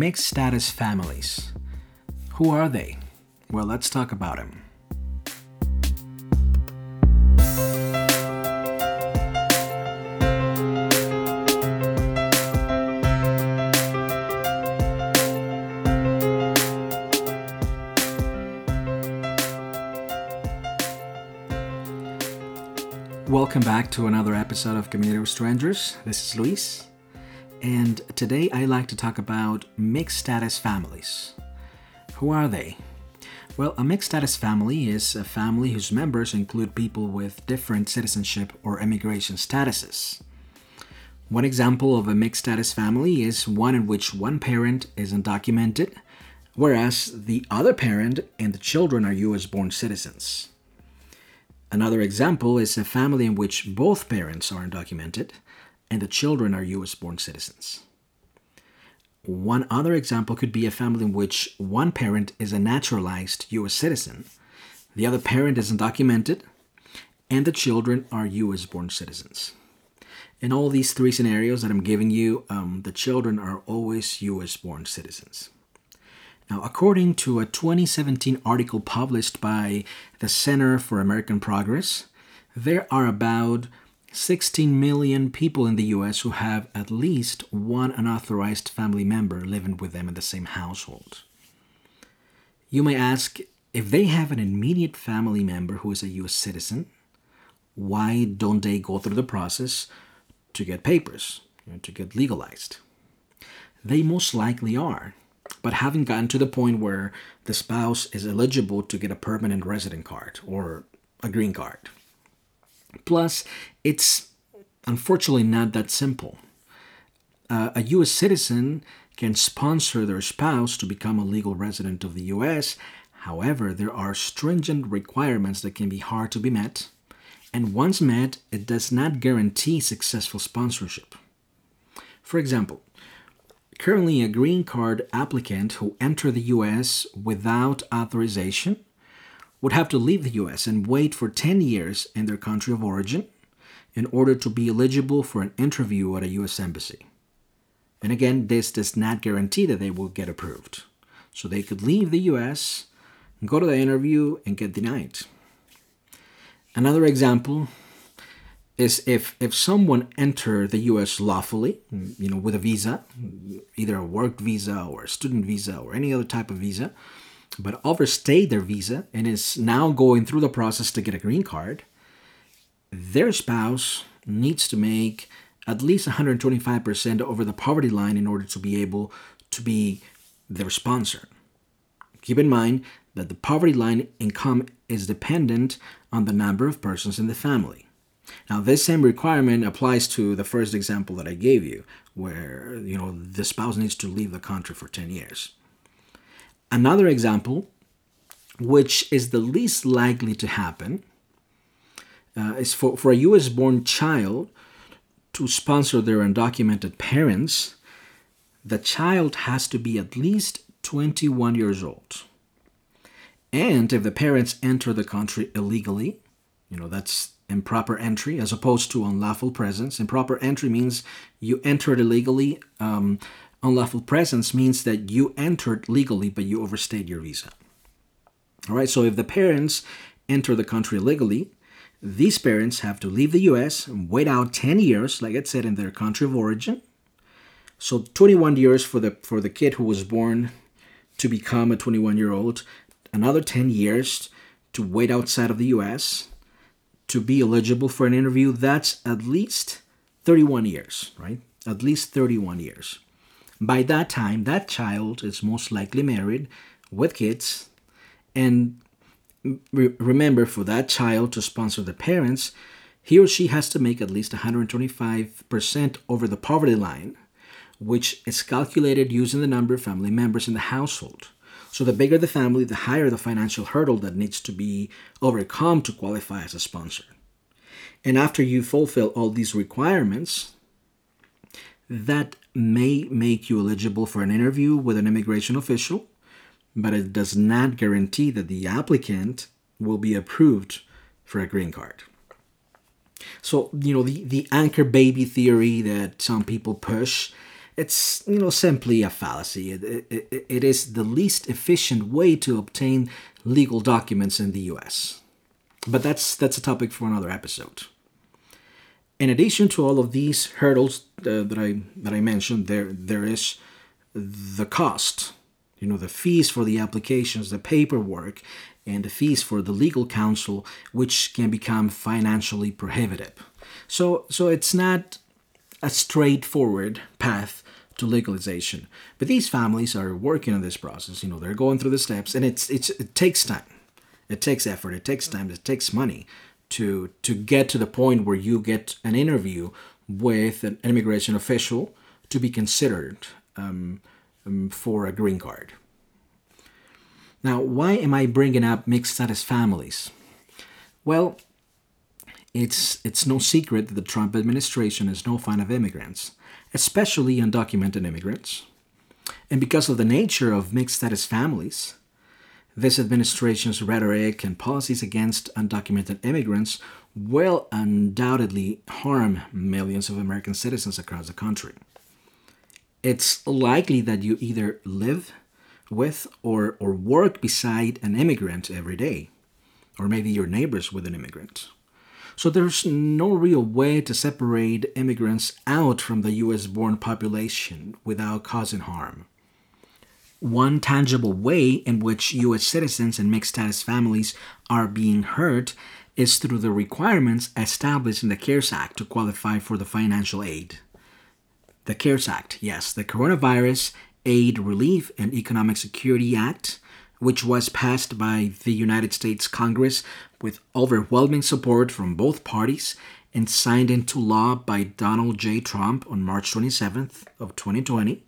Mixed status families. Who are they? Well, let's talk about them. Welcome back to another episode of Community of Strangers. This is Luis, and today I'd like to talk about mixed status families. Who are they? Well, a mixed status family is a family whose members include people with different citizenship or immigration statuses. One example of a mixed status family is one in which one parent is undocumented, whereas the other parent and the children are US born citizens. Another example is a family in which both parents are undocumented and the children are US born citizens. One other example could be a family in which one parent is a naturalized US citizen, the other parent is undocumented, and the children are US born citizens. In all these three scenarios that I'm giving you, um, the children are always US born citizens. Now, according to a 2017 article published by the Center for American Progress, there are about 16 million people in the US who have at least one unauthorized family member living with them in the same household. You may ask if they have an immediate family member who is a US citizen, why don't they go through the process to get papers, you know, to get legalized? They most likely are but haven't gotten to the point where the spouse is eligible to get a permanent resident card or a green card. Plus, it's unfortunately not that simple. Uh, a US citizen can sponsor their spouse to become a legal resident of the US. However, there are stringent requirements that can be hard to be met, and once met, it does not guarantee successful sponsorship. For example, Currently, a green card applicant who entered the US without authorization would have to leave the US and wait for 10 years in their country of origin in order to be eligible for an interview at a US embassy. And again, this does not guarantee that they will get approved. So they could leave the US, go to the interview, and get denied. Another example is if if someone enter the U.S. lawfully, you know, with a visa, either a work visa or a student visa or any other type of visa, but overstayed their visa and is now going through the process to get a green card, their spouse needs to make at least 125% over the poverty line in order to be able to be their sponsor. Keep in mind that the poverty line income is dependent on the number of persons in the family. Now, this same requirement applies to the first example that I gave you, where you know the spouse needs to leave the country for 10 years. Another example, which is the least likely to happen, uh, is for, for a US born child to sponsor their undocumented parents, the child has to be at least 21 years old. And if the parents enter the country illegally, you know, that's improper entry as opposed to unlawful presence. Improper entry means you entered illegally. Um, unlawful presence means that you entered legally but you overstayed your visa. All right, so if the parents enter the country legally, these parents have to leave the US and wait out 10 years, like I said, in their country of origin. So 21 years for the for the kid who was born to become a 21 year old, another 10 years to wait outside of the US, to be eligible for an interview, that's at least 31 years, right? At least 31 years. By that time, that child is most likely married with kids. And re- remember, for that child to sponsor the parents, he or she has to make at least 125% over the poverty line, which is calculated using the number of family members in the household. So the bigger the family, the higher the financial hurdle that needs to be overcome to qualify as a sponsor. And after you fulfill all these requirements, that may make you eligible for an interview with an immigration official, but it does not guarantee that the applicant will be approved for a green card. So, you know, the, the anchor baby theory that some people push it's you know simply a fallacy. It, it, it is the least efficient way to obtain legal documents in the U.S. But that's that's a topic for another episode. In addition to all of these hurdles uh, that I that I mentioned, there there is the cost. You know, the fees for the applications, the paperwork, and the fees for the legal counsel, which can become financially prohibitive. So so it's not a straightforward path to legalization. But these families are working on this process. You know, they're going through the steps, and it's it's it takes time. It takes effort. It takes time. It takes money to to get to the point where you get an interview with an immigration official to be considered um, um, for a green card. Now, why am I bringing up mixed status families? Well, it's it's no secret that the Trump administration is no fan of immigrants, especially undocumented immigrants. And because of the nature of mixed status families, this administration's rhetoric and policies against undocumented immigrants will undoubtedly harm millions of American citizens across the country. It's likely that you either live with or, or work beside an immigrant every day, or maybe your neighbors with an immigrant. So there's no real way to separate immigrants out from the US born population without causing harm. One tangible way in which U.S. citizens and mixed status families are being hurt is through the requirements established in the CARES Act to qualify for the financial aid. The CARES Act, yes, the Coronavirus Aid Relief and Economic Security Act, which was passed by the United States Congress with overwhelming support from both parties and signed into law by Donald J. Trump on March 27th of 2020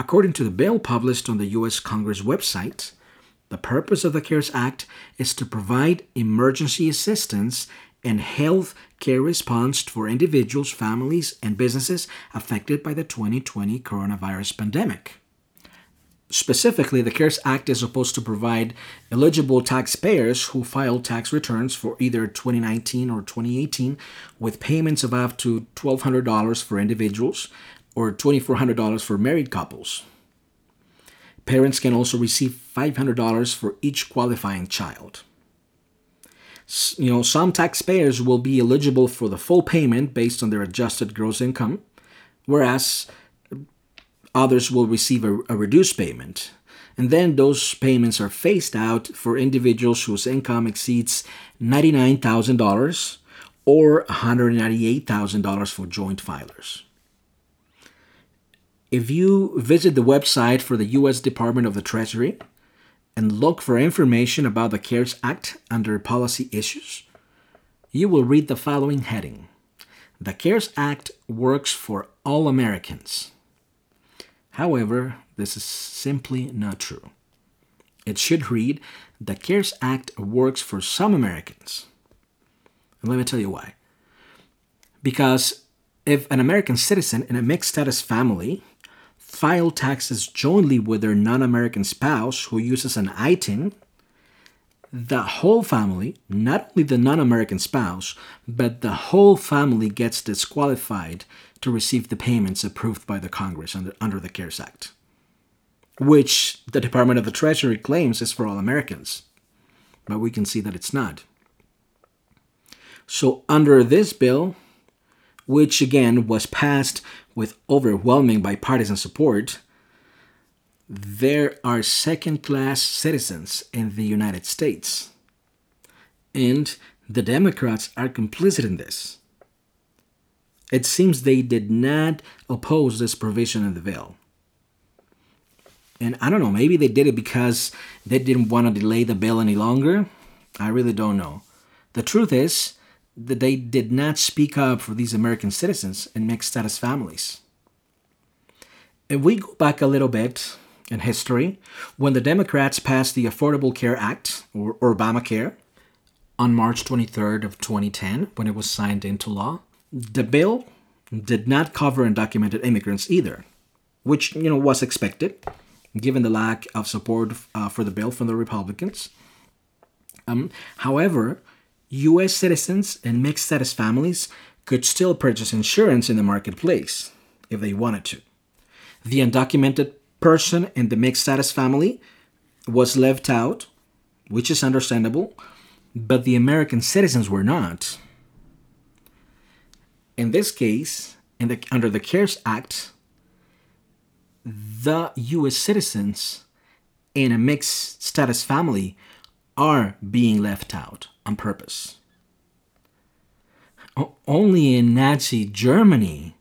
According to the bill published on the U.S. Congress website, the purpose of the CARES Act is to provide emergency assistance and health care response for individuals, families, and businesses affected by the 2020 coronavirus pandemic. Specifically, the CARES Act is supposed to provide eligible taxpayers who filed tax returns for either 2019 or 2018 with payments of up to $1,200 for individuals, or $2,400 for married couples. Parents can also receive $500 for each qualifying child. You know, some taxpayers will be eligible for the full payment based on their adjusted gross income, whereas others will receive a, a reduced payment. And then those payments are phased out for individuals whose income exceeds $99,000 or $198,000 for joint filers. If you visit the website for the U.S. Department of the Treasury and look for information about the CARES Act under policy issues, you will read the following heading The CARES Act works for all Americans. However, this is simply not true. It should read The CARES Act works for some Americans. And let me tell you why. Because if an American citizen in a mixed status family file taxes jointly with their non American spouse who uses an ITIN, the whole family, not only the non American spouse, but the whole family gets disqualified to receive the payments approved by the Congress under, under the CARES Act, which the Department of the Treasury claims is for all Americans. But we can see that it's not. So, under this bill, which again was passed with overwhelming bipartisan support, there are second class citizens in the United States. And the Democrats are complicit in this. It seems they did not oppose this provision in the bill. And I don't know, maybe they did it because they didn't want to delay the bill any longer. I really don't know. The truth is, that they did not speak up for these American citizens and mixed status families. If we go back a little bit in history, when the Democrats passed the Affordable Care Act, or Obamacare, on March 23rd of 2010, when it was signed into law, the bill did not cover undocumented immigrants either, which you know was expected, given the lack of support uh, for the bill from the Republicans. Um, however, U.S. citizens and mixed status families could still purchase insurance in the marketplace if they wanted to. The undocumented person in the mixed status family was left out, which is understandable, but the American citizens were not. In this case, in the, under the CARES Act, the US citizens in a mixed status family are being left out on purpose. Only in Nazi Germany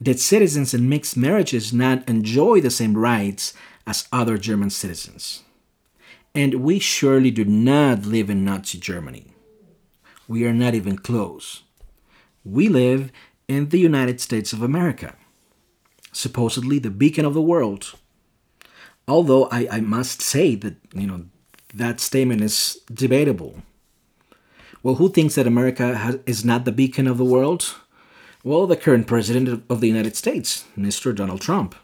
did citizens in mixed marriages not enjoy the same rights as other German citizens. And we surely do not live in Nazi Germany. We are not even close. We live in the United States of America, supposedly the beacon of the world. Although I, I must say that, you know, that statement is debatable. Well, who thinks that America has, is not the beacon of the world? Well, the current president of the United States, Mr. Donald Trump.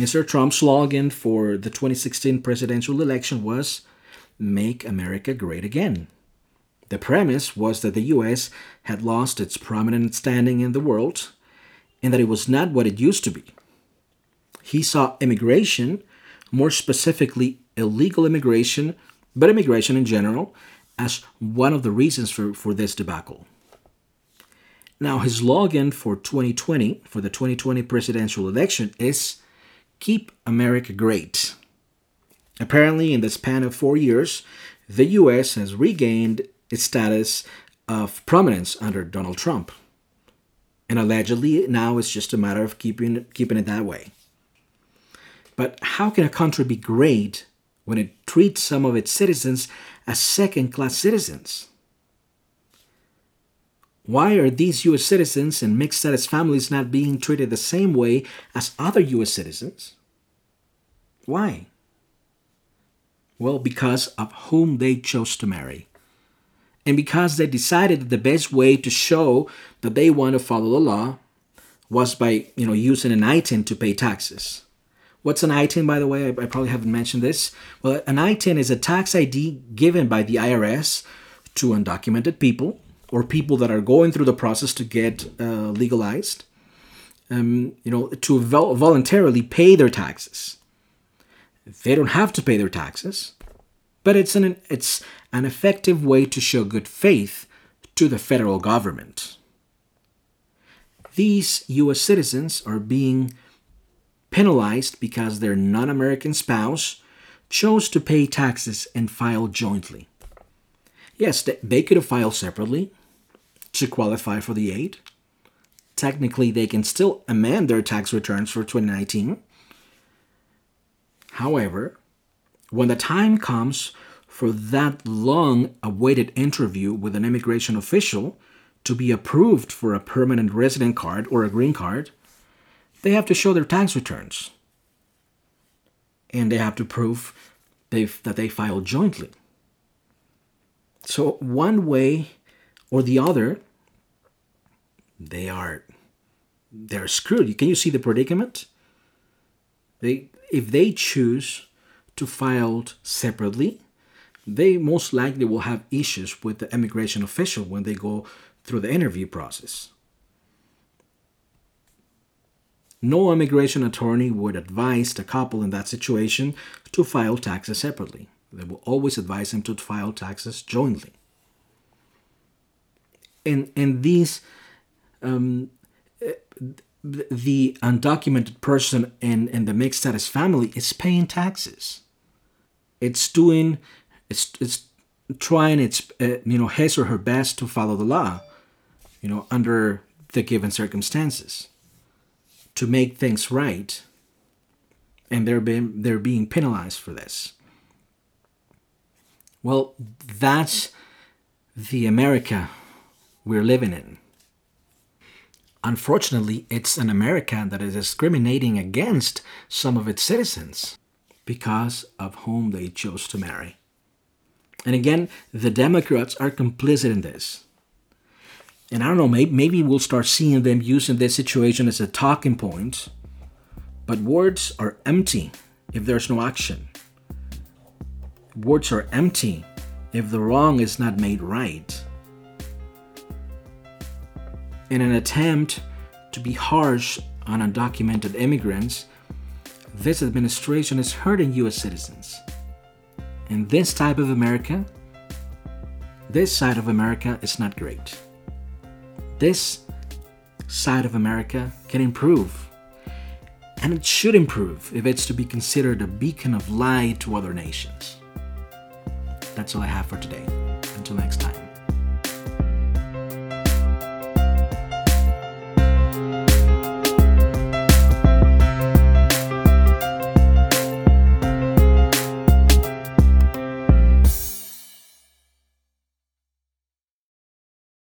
Mr. Trump's slogan for the 2016 presidential election was Make America Great Again. The premise was that the US had lost its prominent standing in the world and that it was not what it used to be. He saw immigration, more specifically illegal immigration, but immigration in general, as one of the reasons for, for this debacle. Now, his slogan for 2020, for the 2020 presidential election, is Keep America Great. Apparently, in the span of four years, the US has regained its status of prominence under Donald Trump. And allegedly, now it's just a matter of keeping, keeping it that way. But how can a country be great when it treats some of its citizens as second class citizens? Why are these US citizens and mixed status families not being treated the same way as other US citizens? Why? Well, because of whom they chose to marry. And because they decided that the best way to show that they want to follow the law was by, you know, using an ITIN to pay taxes. What's an ITIN, by the way? I, probably haven't mentioned this. Well, an ITIN is a tax ID given by the IRS to undocumented people or people that are going through the process to get uh, legalized, um, you know, to vol- voluntarily pay their taxes. They don't have to pay their taxes, but it's an it's an effective way to show good faith to the federal government. These U.S. citizens are being penalized because their non American spouse chose to pay taxes and file jointly. Yes, they could have filed separately to qualify for the aid. Technically, they can still amend their tax returns for 2019. However, when the time comes for that long awaited interview with an immigration official to be approved for a permanent resident card or a green card, they have to show their tax returns. And they have to prove that they filed jointly. So, one way or the other, they are they're screwed. Can you see the predicament? They if they choose to file separately, they most likely will have issues with the immigration official when they go through the interview process. No immigration attorney would advise the couple in that situation to file taxes separately. They will always advise them to file taxes jointly. And, and these, um, the undocumented person in, in the mixed status family is paying taxes. It's doing, it's, it's trying its, uh, you know, his or her best to follow the law, you know, under the given circumstances to make things right, and they're being they're being penalized for this. Well, that's the America we're living in. Unfortunately, it's an America that is discriminating against some of its citizens because of whom they chose to marry. And again, the Democrats are complicit in this. And I don't know, maybe, maybe we'll start seeing them using this situation as a talking point. But words are empty if there's no action. Words are empty if the wrong is not made right. In an attempt to be harsh on undocumented immigrants, this administration is hurting U.S. citizens. And this type of America, this side of America is not great. This side of America can improve. And it should improve if it's to be considered a beacon of light to other nations. That's all I have for today. Until next time.